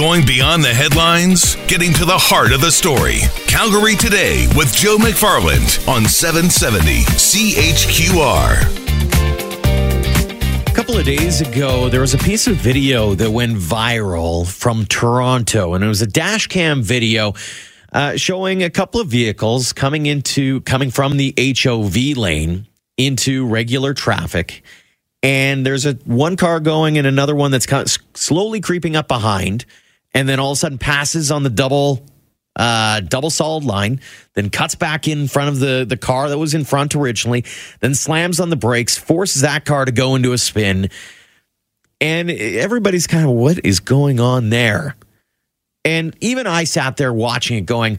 Going beyond the headlines, getting to the heart of the story. Calgary Today with Joe McFarland on 770 CHQR. A couple of days ago, there was a piece of video that went viral from Toronto, and it was a dash cam video uh, showing a couple of vehicles coming into coming from the HOV lane into regular traffic. And there's a one car going and another one that's kind of slowly creeping up behind, and then all of a sudden passes on the double uh, double solid line, then cuts back in front of the, the car that was in front originally, then slams on the brakes, forces that car to go into a spin. And everybody's kind of, what is going on there? And even I sat there watching it going,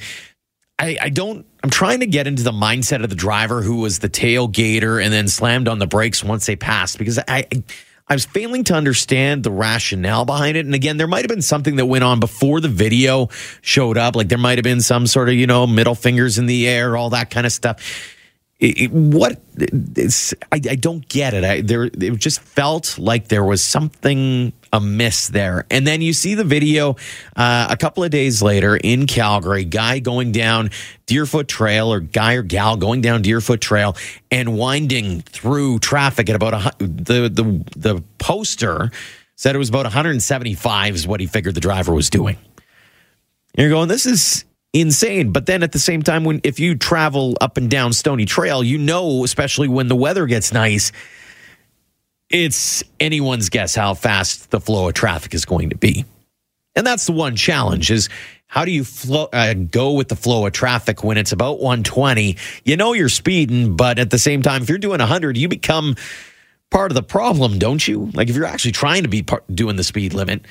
I, I don't, I'm trying to get into the mindset of the driver who was the tailgater and then slammed on the brakes once they passed because I, I I was failing to understand the rationale behind it. And again, there might have been something that went on before the video showed up. Like there might have been some sort of, you know, middle fingers in the air, all that kind of stuff. It, it, what I, I, don't get it. I, there, it just felt like there was something amiss there. And then you see the video uh, a couple of days later in Calgary, guy going down Deerfoot Trail or guy or gal going down Deerfoot Trail and winding through traffic at about a, the the the poster said it was about 175 is what he figured the driver was doing. And you're going, this is insane. But then at the same time, when if you travel up and down Stoney Trail, you know, especially when the weather gets nice it's anyone's guess how fast the flow of traffic is going to be. And that's the one challenge is how do you flow, uh, go with the flow of traffic when it's about 120? You know you're speeding, but at the same time, if you're doing 100, you become part of the problem, don't you? Like if you're actually trying to be part, doing the speed limit,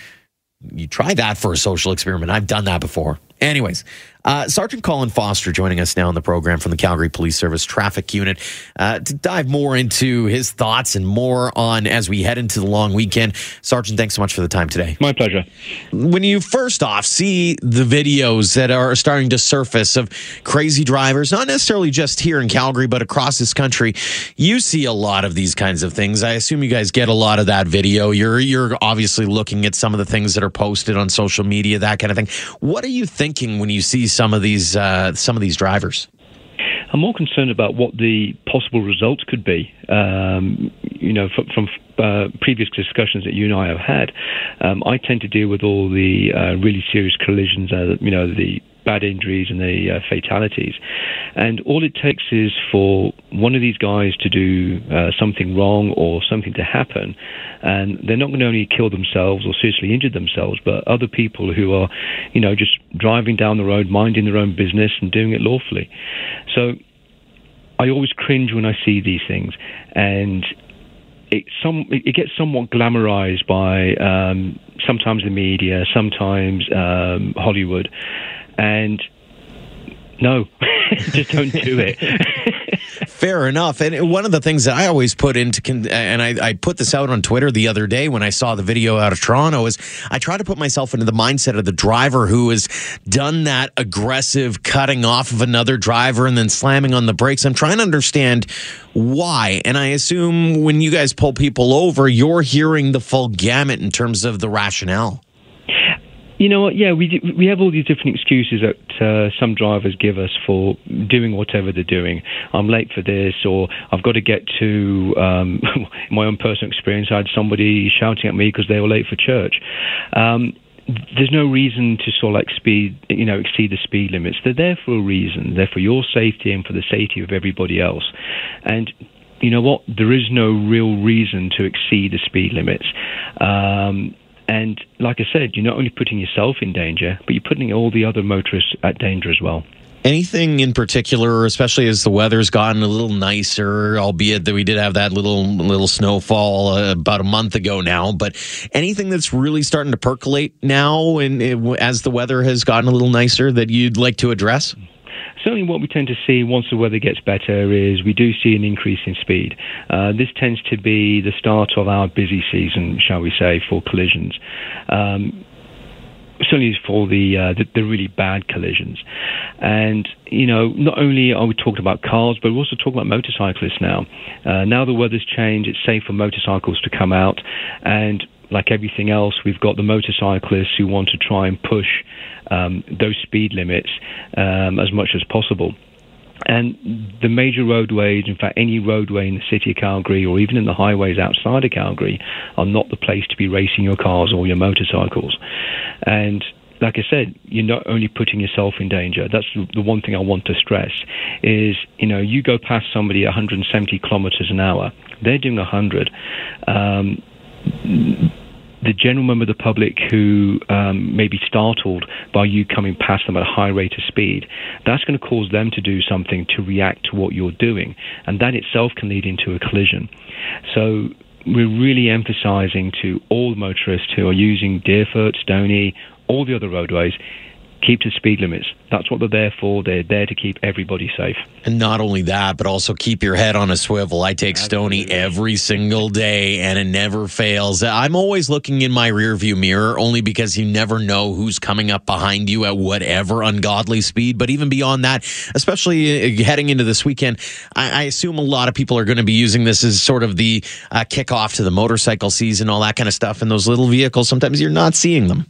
you try that for a social experiment. I've done that before. Anyways, uh, Sergeant Colin Foster joining us now on the program from the Calgary Police Service Traffic Unit uh, to dive more into his thoughts and more on as we head into the long weekend. Sergeant, thanks so much for the time today. My pleasure. When you first off see the videos that are starting to surface of crazy drivers, not necessarily just here in Calgary, but across this country, you see a lot of these kinds of things. I assume you guys get a lot of that video. You're you're obviously looking at some of the things that are posted on social media, that kind of thing. What are you thinking when you see some of these uh, some of these drivers? I'm more concerned about what the possible results could be. Um, you know, from, from uh, previous discussions that you and I have had, um, I tend to deal with all the uh, really serious collisions. Uh, you know, the bad injuries and the uh, fatalities. And all it takes is for one of these guys to do uh, something wrong or something to happen, and they're not going to only kill themselves or seriously injure themselves, but other people who are, you know, just driving down the road, minding their own business and doing it lawfully. So I always cringe when I see these things, and it some it gets somewhat glamorized by um, sometimes the media, sometimes um, Hollywood, and no, just don't do it. Fair enough. And one of the things that I always put into, and I, I, put this out on Twitter the other day when I saw the video out of Toronto, is I try to put myself into the mindset of the driver who has done that aggressive cutting off of another driver and then slamming on the brakes. I'm trying to understand why. And I assume when you guys pull people over, you're hearing the full gamut in terms of the rationale. You know what? Yeah, we we have all these different excuses that uh, some drivers give us for doing whatever they're doing. I'm late for this, or I've got to get to. Um, my own personal experience, I had somebody shouting at me because they were late for church. Um, there's no reason to sort of like speed, you know, exceed the speed limits. They're there for a reason. They're for your safety and for the safety of everybody else. And you know what? There is no real reason to exceed the speed limits. Um, and like I said, you're not only putting yourself in danger, but you're putting all the other motorists at danger as well. Anything in particular, especially as the weather's gotten a little nicer, albeit that we did have that little little snowfall uh, about a month ago now. But anything that's really starting to percolate now, and as the weather has gotten a little nicer, that you'd like to address? Certainly what we tend to see once the weather gets better is we do see an increase in speed. Uh, this tends to be the start of our busy season, shall we say, for collisions. Um, certainly for the, uh, the, the really bad collisions. And you know, not only are we talking about cars, but we're also talking about motorcyclists now. Uh, now the weather's changed; it's safe for motorcycles to come out, and like everything else, we've got the motorcyclists who want to try and push um, those speed limits um, as much as possible. And the major roadways, in fact, any roadway in the city of Calgary or even in the highways outside of Calgary, are not the place to be racing your cars or your motorcycles. And like I said, you're not only putting yourself in danger. That's the one thing I want to stress is, you know, you go past somebody 170 kilometers an hour, they're doing 100. Um, the general member of the public who um, may be startled by you coming past them at a high rate of speed, that's going to cause them to do something to react to what you're doing. And that itself can lead into a collision. So we're really emphasizing to all motorists who are using Deerfoot, Stoney, all the other roadways keep to speed limits. That's what they're there for. They're there to keep everybody safe. And not only that, but also keep your head on a swivel. I take Absolutely. Stoney every single day and it never fails. I'm always looking in my rearview mirror only because you never know who's coming up behind you at whatever ungodly speed. But even beyond that, especially uh, heading into this weekend, I, I assume a lot of people are going to be using this as sort of the uh, kickoff to the motorcycle season, all that kind of stuff. And those little vehicles, sometimes you're not seeing them.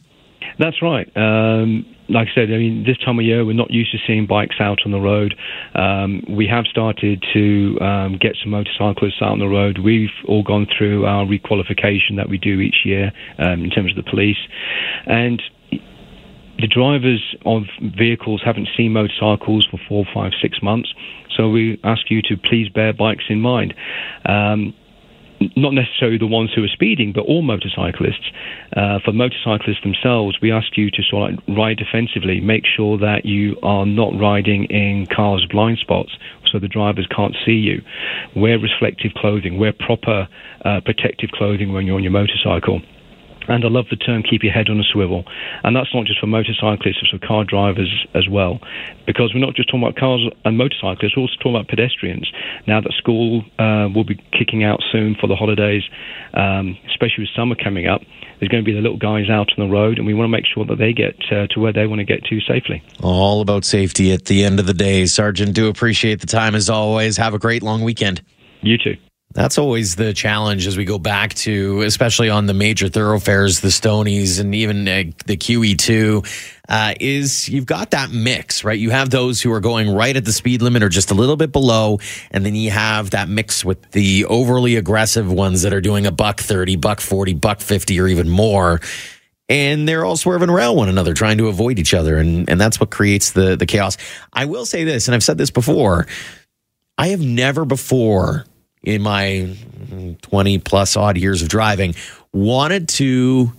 That's right. Um, like I said, I mean, this time of year we're not used to seeing bikes out on the road. Um, we have started to um, get some motorcyclists out on the road. We've all gone through our requalification that we do each year um, in terms of the police, and the drivers of vehicles haven't seen motorcycles for four, five, six months. So we ask you to please bear bikes in mind. Um, not necessarily the ones who are speeding, but all motorcyclists. Uh, for motorcyclists themselves, we ask you to sort of ride defensively. Make sure that you are not riding in cars' blind spots so the drivers can't see you. Wear reflective clothing. Wear proper uh, protective clothing when you're on your motorcycle. And I love the term keep your head on a swivel. And that's not just for motorcyclists, it's for car drivers as well. Because we're not just talking about cars and motorcyclists, we're also talking about pedestrians. Now that school uh, will be kicking out soon for the holidays, um, especially with summer coming up, there's going to be the little guys out on the road, and we want to make sure that they get uh, to where they want to get to safely. All about safety at the end of the day. Sergeant, do appreciate the time as always. Have a great long weekend. You too. That's always the challenge as we go back to, especially on the major thoroughfares, the Stonies and even uh, the QE2, uh, is you've got that mix, right? You have those who are going right at the speed limit or just a little bit below. And then you have that mix with the overly aggressive ones that are doing a buck 30, buck 40, buck 50, or even more. And they're all swerving around one another, trying to avoid each other. And, and that's what creates the, the chaos. I will say this, and I've said this before. I have never before in my 20 plus odd years of driving wanted to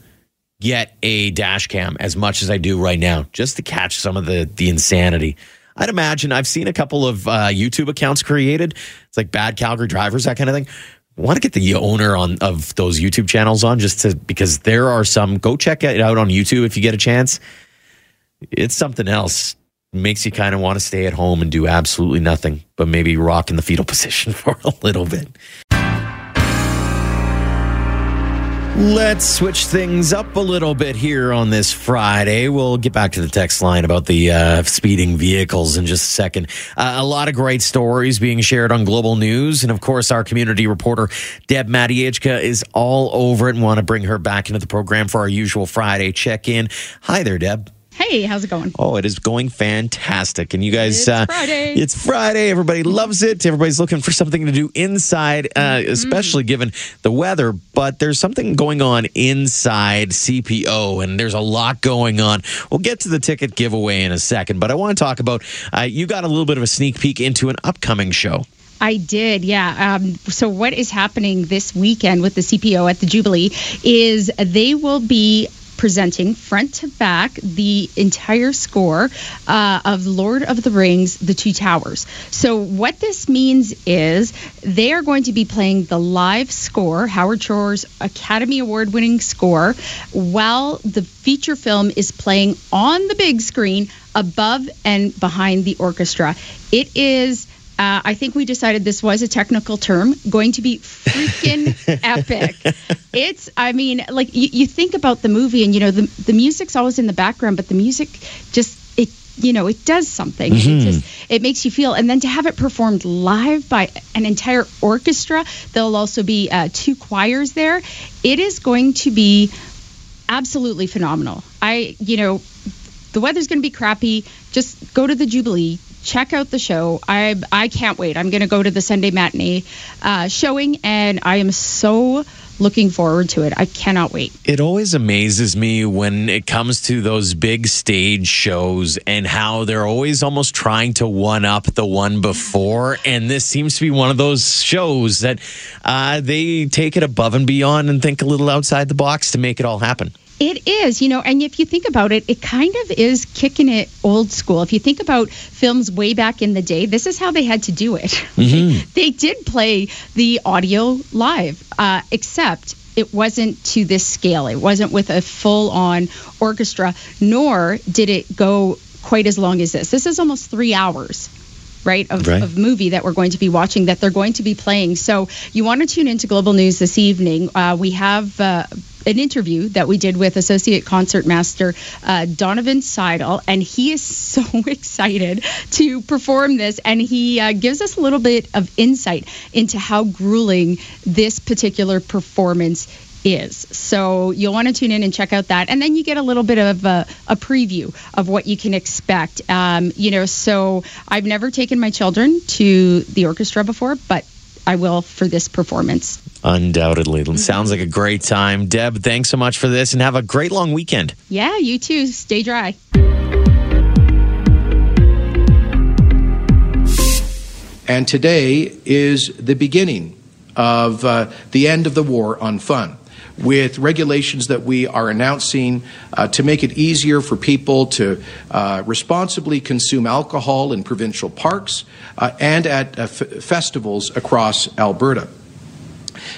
get a dash cam as much as I do right now just to catch some of the the insanity. I'd imagine I've seen a couple of uh, YouTube accounts created. It's like bad Calgary drivers, that kind of thing. want to get the owner on of those YouTube channels on just to because there are some. Go check it out on YouTube if you get a chance. It's something else makes you kind of want to stay at home and do absolutely nothing, but maybe rock in the fetal position for a little bit. Let's switch things up a little bit here on this Friday. We'll get back to the text line about the uh, speeding vehicles in just a second. Uh, a lot of great stories being shared on Global News. And of course, our community reporter, Deb Matejicka, is all over it and want to bring her back into the program for our usual Friday check in. Hi there, Deb. Hey, how's it going? Oh, it is going fantastic. And you guys, it's uh, Friday. It's Friday. Everybody loves it. Everybody's looking for something to do inside, uh, mm-hmm. especially given the weather. But there's something going on inside CPO, and there's a lot going on. We'll get to the ticket giveaway in a second, but I want to talk about uh, you got a little bit of a sneak peek into an upcoming show. I did, yeah. Um, so, what is happening this weekend with the CPO at the Jubilee is they will be presenting front to back the entire score uh, of Lord of the Rings, The Two Towers. So, what this means is they are going to be playing the live score, Howard Shore's Academy Award winning score, while the feature film is playing on the big screen above and behind the orchestra. It is uh, I think we decided this was a technical term, going to be freaking epic. It's, I mean, like you, you think about the movie and, you know, the, the music's always in the background, but the music just, it you know it does something mm-hmm. it, just, it makes you feel and then to have it performed live by an entire orchestra there'll also be uh, two choirs there it is going to be absolutely phenomenal i you know the weather's going to be crappy just go to the jubilee check out the show. I I can't wait. I'm going to go to the Sunday matinee uh, showing, and I am so looking forward to it. I cannot wait. It always amazes me when it comes to those big stage shows and how they're always almost trying to one up the one before. And this seems to be one of those shows that uh, they take it above and beyond and think a little outside the box to make it all happen. It is, you know, and if you think about it, it kind of is kicking it old school. If you think about films way back in the day, this is how they had to do it. Mm-hmm. they did play the audio live, uh, except it wasn't to this scale. It wasn't with a full on orchestra, nor did it go quite as long as this. This is almost three hours right of, right. of movie that we're going to be watching that they're going to be playing so you want to tune into global news this evening uh, we have uh, an interview that we did with Associate Concertmaster uh, Donovan Seidle, and he is so excited to perform this. And he uh, gives us a little bit of insight into how grueling this particular performance is. So you'll want to tune in and check out that, and then you get a little bit of a, a preview of what you can expect. Um, you know, so I've never taken my children to the orchestra before, but I will for this performance. Undoubtedly. Mm-hmm. Sounds like a great time. Deb, thanks so much for this and have a great long weekend. Yeah, you too. Stay dry. And today is the beginning of uh, the end of the war on fun with regulations that we are announcing uh, to make it easier for people to uh, responsibly consume alcohol in provincial parks uh, and at uh, festivals across Alberta.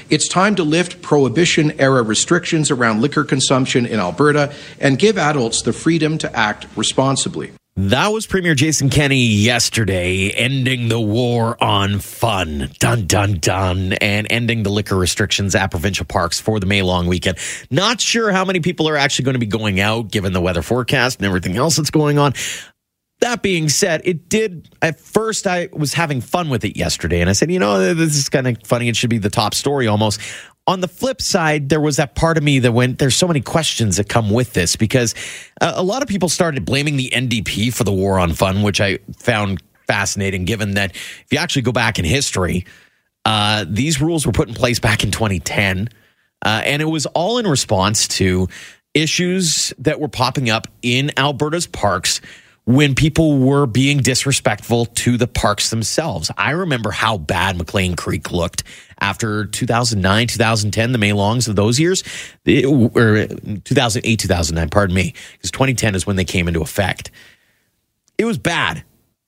It's time to lift prohibition era restrictions around liquor consumption in Alberta and give adults the freedom to act responsibly. That was Premier Jason Kenney yesterday, ending the war on fun. Dun, dun, dun. And ending the liquor restrictions at provincial parks for the May long weekend. Not sure how many people are actually going to be going out given the weather forecast and everything else that's going on. That being said, it did. At first, I was having fun with it yesterday, and I said, you know, this is kind of funny. It should be the top story almost. On the flip side, there was that part of me that went, there's so many questions that come with this because uh, a lot of people started blaming the NDP for the war on fun, which I found fascinating, given that if you actually go back in history, uh, these rules were put in place back in 2010. Uh, and it was all in response to issues that were popping up in Alberta's parks when people were being disrespectful to the parks themselves. I remember how bad McLean Creek looked after 2009, 2010, the May Longs of those years, it, or 2008, 2009, pardon me, because 2010 is when they came into effect. It was bad.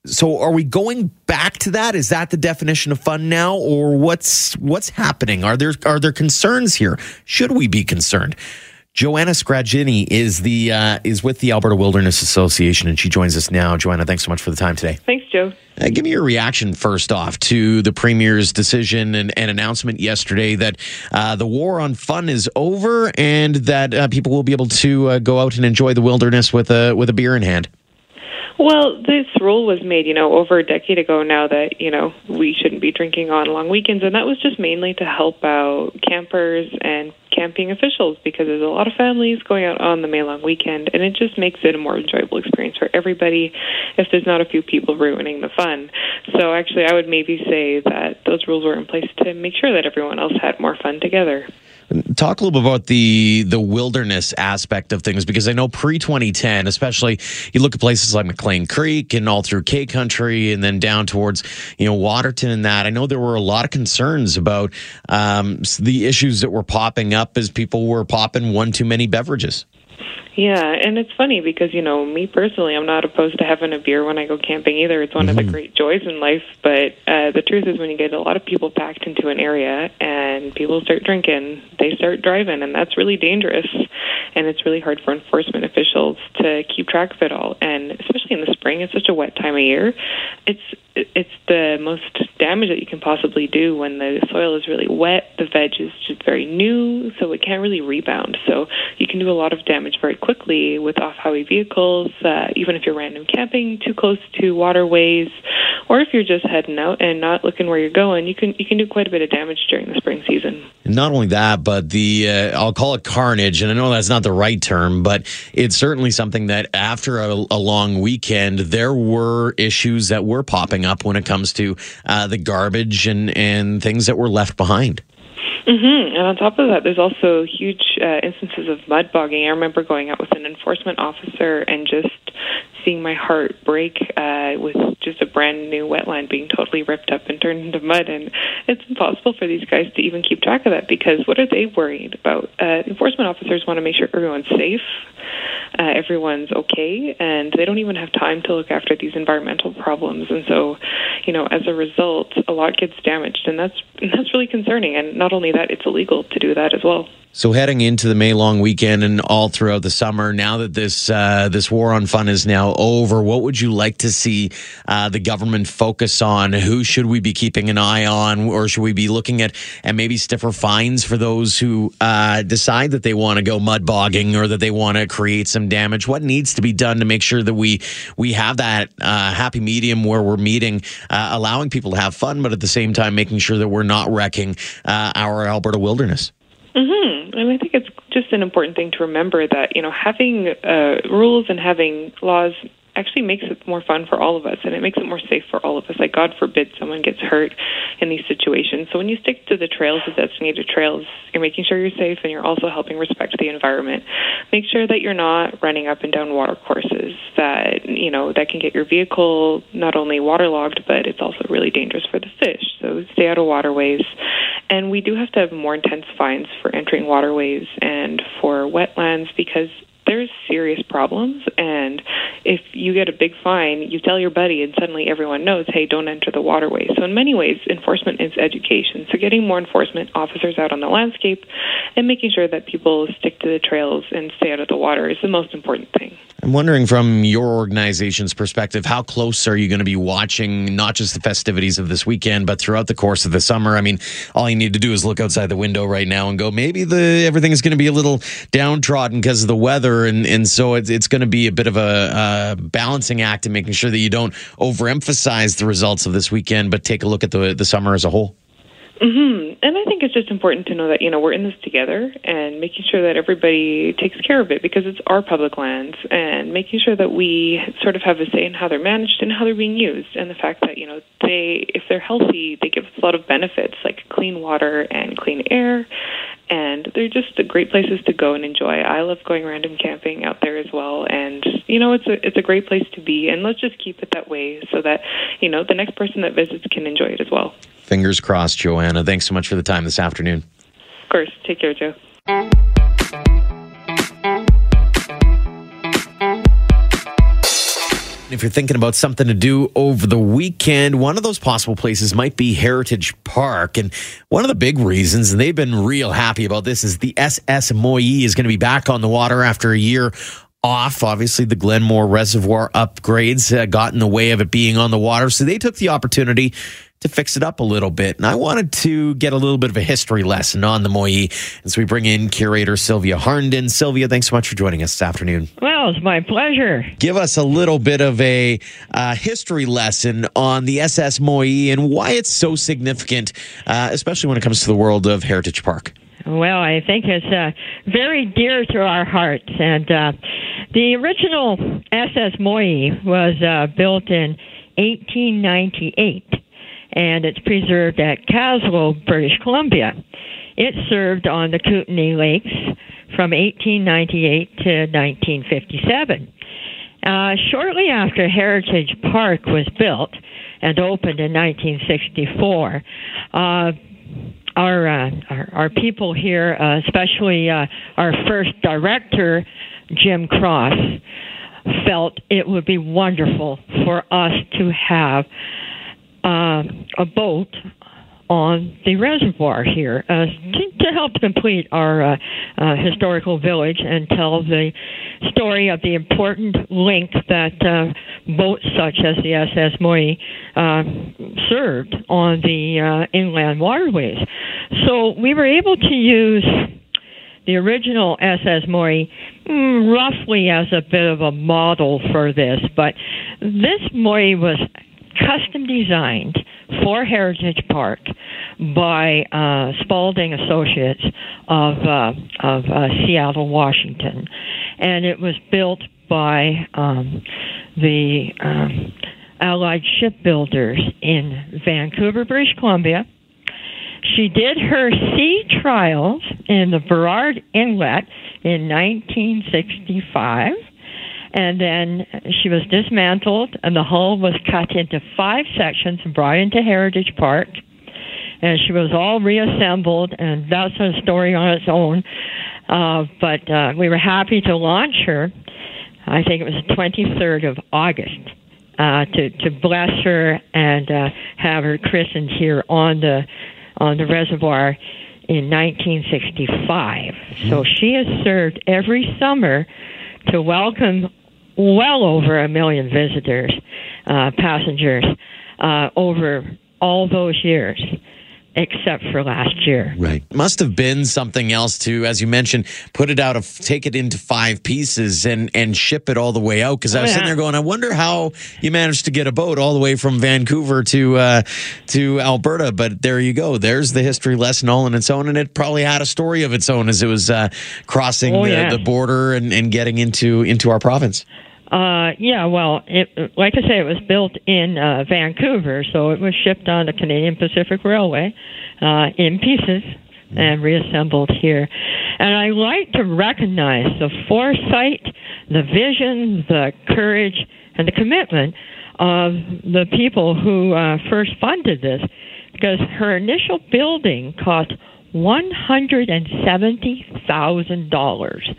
So are we going back to that? Is that the definition of fun now or what's what's happening? Are there are there concerns here? Should we be concerned? Joanna Skrajny is the uh, is with the Alberta Wilderness Association, and she joins us now. Joanna, thanks so much for the time today. Thanks, Joe. Uh, give me your reaction first off to the premier's decision and, and announcement yesterday that uh, the war on fun is over, and that uh, people will be able to uh, go out and enjoy the wilderness with a with a beer in hand. Well, this rule was made, you know, over a decade ago now that, you know, we shouldn't be drinking on long weekends. And that was just mainly to help out campers and camping officials because there's a lot of families going out on the May long weekend. And it just makes it a more enjoyable experience for everybody if there's not a few people ruining the fun. So actually, I would maybe say that those rules were in place to make sure that everyone else had more fun together. Talk a little bit about the the wilderness aspect of things because I know pre 2010, especially you look at places like McLean Creek and all through K Country and then down towards you know Waterton and that. I know there were a lot of concerns about um, the issues that were popping up as people were popping one too many beverages. Yeah, and it's funny because, you know, me personally, I'm not opposed to having a beer when I go camping either. It's one mm-hmm. of the mm-hmm. great joys in life. But uh, the truth is, when you get a lot of people packed into an area and people start drinking, they start driving, and that's really dangerous. And it's really hard for enforcement officials to keep track of it all. And especially in the spring, it's such a wet time of year. It's it's the most damage that you can possibly do when the soil is really wet. The veg is just very new, so it can't really rebound. So you can do a lot of damage very quickly with off highway vehicles, uh, even if you're random camping too close to waterways, or if you're just heading out and not looking where you're going, you can you can do quite a bit of damage during the spring season. Not only that, but the uh, I'll call it carnage, and I know that's not the right term, but it's certainly something that after a, a long weekend, there were issues that were popping up when it comes to uh, the garbage and and things that were left behind. Mm-hmm. And on top of that, there's also huge uh, instances of mud bogging. I remember going out with an enforcement officer and just seeing my heart break uh, with just a brand new wetland being totally ripped up and turned into mud. And it's impossible for these guys to even keep track of that because what are they worried about? Uh, enforcement officers want to make sure everyone's safe, uh, everyone's okay, and they don't even have time to look after these environmental problems. And so, you know, as a result, a lot gets damaged, and that's that's really concerning. And not only that, it's illegal to do that as well. So heading into the May long weekend and all throughout the summer, now that this uh, this war on fun is now over, what would you like to see uh, the government focus on? Who should we be keeping an eye on, or should we be looking at and maybe stiffer fines for those who uh, decide that they want to go mud bogging or that they want to create some damage? What needs to be done to make sure that we we have that uh, happy medium where we're meeting, uh, allowing people to have fun, but at the same time making sure that we're not wrecking uh, our Alberta wilderness? Mm-hmm. And I think it's just an important thing to remember that you know having uh, rules and having laws actually makes it more fun for all of us and it makes it more safe for all of us. Like, God forbid someone gets hurt in these situations. So, when you stick to the trails, the designated trails, you're making sure you're safe and you're also helping respect the environment. Make sure that you're not running up and down water courses that, you know, that can get your vehicle not only waterlogged, but it's also really dangerous for the fish. So, stay out of waterways. And we do have to have more intense fines for entering waterways and for wetlands because there's serious problems and if you get a big fine you tell your buddy and suddenly everyone knows hey don't enter the waterway. So in many ways enforcement is education. So getting more enforcement officers out on the landscape and making sure that people stick to the trails and stay out of the water is the most important thing. I'm wondering from your organization's perspective, how close are you going to be watching not just the festivities of this weekend, but throughout the course of the summer? I mean, all you need to do is look outside the window right now and go, maybe the everything is going to be a little downtrodden because of the weather, and and so it's it's going to be a bit of a, uh, a balancing act and making sure that you don't overemphasize the results of this weekend, but take a look at the the summer as a whole. Mm-hmm. And I think it's just important to know that you know we're in this together and making sure that everybody takes care of it because it's our public lands and making sure that we sort of have a say in how they're managed and how they're being used and the fact that you know they if they're healthy they give us a lot of benefits like clean water and clean air and they're just great places to go and enjoy. I love going random camping out there as well, and you know it's a it's a great place to be. And let's just keep it that way so that you know the next person that visits can enjoy it as well. Fingers crossed, Joanna. Thanks so much for the time this afternoon. Of course. Take care, Joe. If you're thinking about something to do over the weekend, one of those possible places might be Heritage Park. And one of the big reasons, and they've been real happy about this, is the SS Moyie is going to be back on the water after a year off. Obviously, the Glenmore Reservoir upgrades uh, got in the way of it being on the water. So they took the opportunity to fix it up a little bit. And I wanted to get a little bit of a history lesson on the Moyie. And so we bring in curator Sylvia Harnden. Sylvia, thanks so much for joining us this afternoon. Well, it's my pleasure. Give us a little bit of a uh, history lesson on the SS Moyie and why it's so significant, uh, especially when it comes to the world of Heritage Park. Well, I think it's uh, very dear to our hearts. And uh, the original SS Moyie was uh, built in 1898 and it's preserved at Kaslo, British Columbia. It served on the Kootenay Lakes from 1898 to 1957. Uh, shortly after Heritage Park was built and opened in 1964, uh, our, uh, our, our people here, uh, especially uh, our first director, Jim Cross, felt it would be wonderful for us to have uh, a boat on the reservoir here uh, to, to, help complete our uh, uh, historical village and tell the story of the important link that uh, boats such as the SS Moyie uh, served on the uh, inland waterways. So we were able to use the original SS Moyie mm, roughly as a bit of a model for this, but this Moyie was custom designed for Heritage Park by uh, Spalding Associates of uh, of uh, Seattle, Washington, and it was built by um, the um, Allied shipbuilders in Vancouver, British Columbia. She did her sea trials in the Burrard Inlet in 1965 and then she was dismantled, and the hull was cut into five sections and brought into Heritage Park. And she was all reassembled, and that's a story on its own. Uh, but uh, we were happy to launch her. I think it was the 23rd of August uh, to to bless her and uh, have her christened here on the on the reservoir in 1965. So she has served every summer to welcome well over a million visitors, uh, passengers, uh, over all those years except for last year. Right. Must have been something else to, as you mentioned, put it out of take it into five pieces and and ship it all the way out. Because I was Oh, sitting there going, I wonder how you managed to get a boat all the way from Vancouver to uh, to Alberta. But there you go. There's the history lesson all on its own, and it probably had a story of its own as it was uh, crossing Oh, the, yeah. the border and, and getting into into our province. Uh, yeah, well, it, like I say, it was built in uh, Vancouver, so it was shipped on the Canadian Pacific Railway uh, in pieces and reassembled here. And I like to recognize the foresight, the vision, the courage, and the commitment of the people who uh, first funded this, because her initial building cost one hundred and seventy thousand dollars.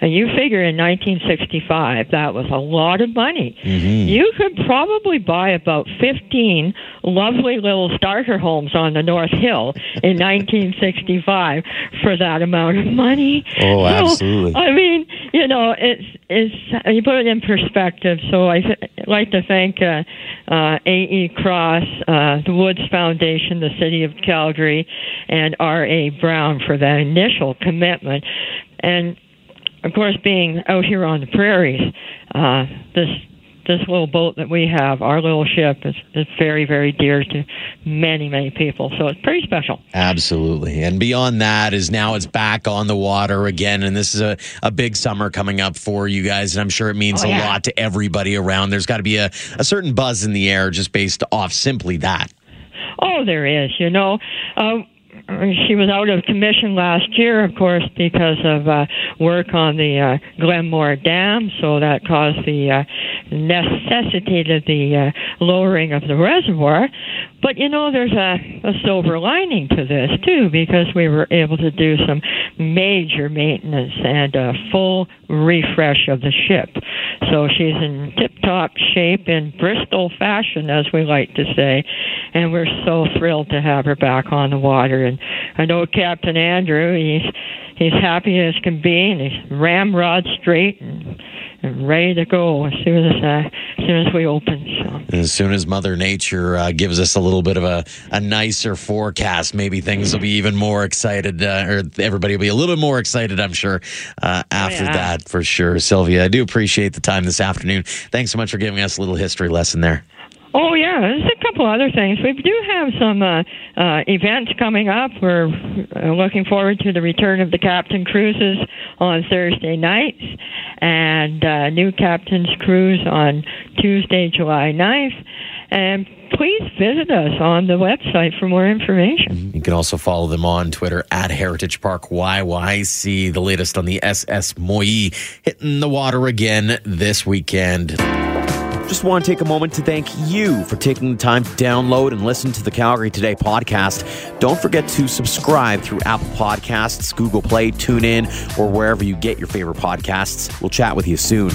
And you figure in 1965, that was a lot of money. You could probably buy about 15 lovely little starter homes on the North Hill in 1965 for that amount of money. Oh, So, absolutely. I mean, you know, it's it's you put it in perspective. So I th- like to thank uh, uh, A.E. Cross, uh, the Woods Foundation, the City of Calgary, and R.A. Brown for that initial commitment. And of course, being out here on the prairies, uh, this this little boat that we have, our little ship, is, is very, very dear to many, many people. So it's pretty special. Absolutely. And beyond that is now it's back on the water again. And this is a, a big summer coming up for you guys. And I'm sure it means Oh, a lot to everybody around. There's got to be a, a certain buzz in the air just based off simply that. Oh, there is. You know, uh, she was out of commission last year, of course, because of uh, work on the uh, Glenmore Dam. So that caused the uh, necessitated the uh, lowering of the reservoir. But you know, there's a, a silver lining to this too, because we were able to do some major maintenance and a full refresh of the ship. So she's in tip-top shape in Bristol fashion, as we like to say, and we're so thrilled to have her back on the water. And I know Captain Andrew, he's he's happy as can be, and he's ramrod straight and, and ready to go as soon as uh, as soon as we open. So. As soon as Mother Nature uh, gives us a little bit of a, a nicer forecast, maybe things will be even more excited, uh, or everybody will be a little bit more excited, I'm sure, uh, after yeah. that, for sure. Sylvia, I do appreciate the time this afternoon. Thanks so much for giving us a little history lesson there. Oh yeah, there's a couple other things. We do have some uh, uh, events coming up. We're uh, looking forward to the return of the captain cruises on Thursday nights, and uh, new captain's cruise on Tuesday, July 9th. And please visit us on the website for more information. You can also follow them on Twitter at Heritage Park YYC. The latest on the SS Moyie hitting the water again this weekend. Just want to take a moment to thank you for taking the time to download and listen to the Calgary Today podcast. Don't forget to subscribe through Apple Podcasts, Google Play, TuneIn, or wherever you get your favorite podcasts. We'll chat with you soon.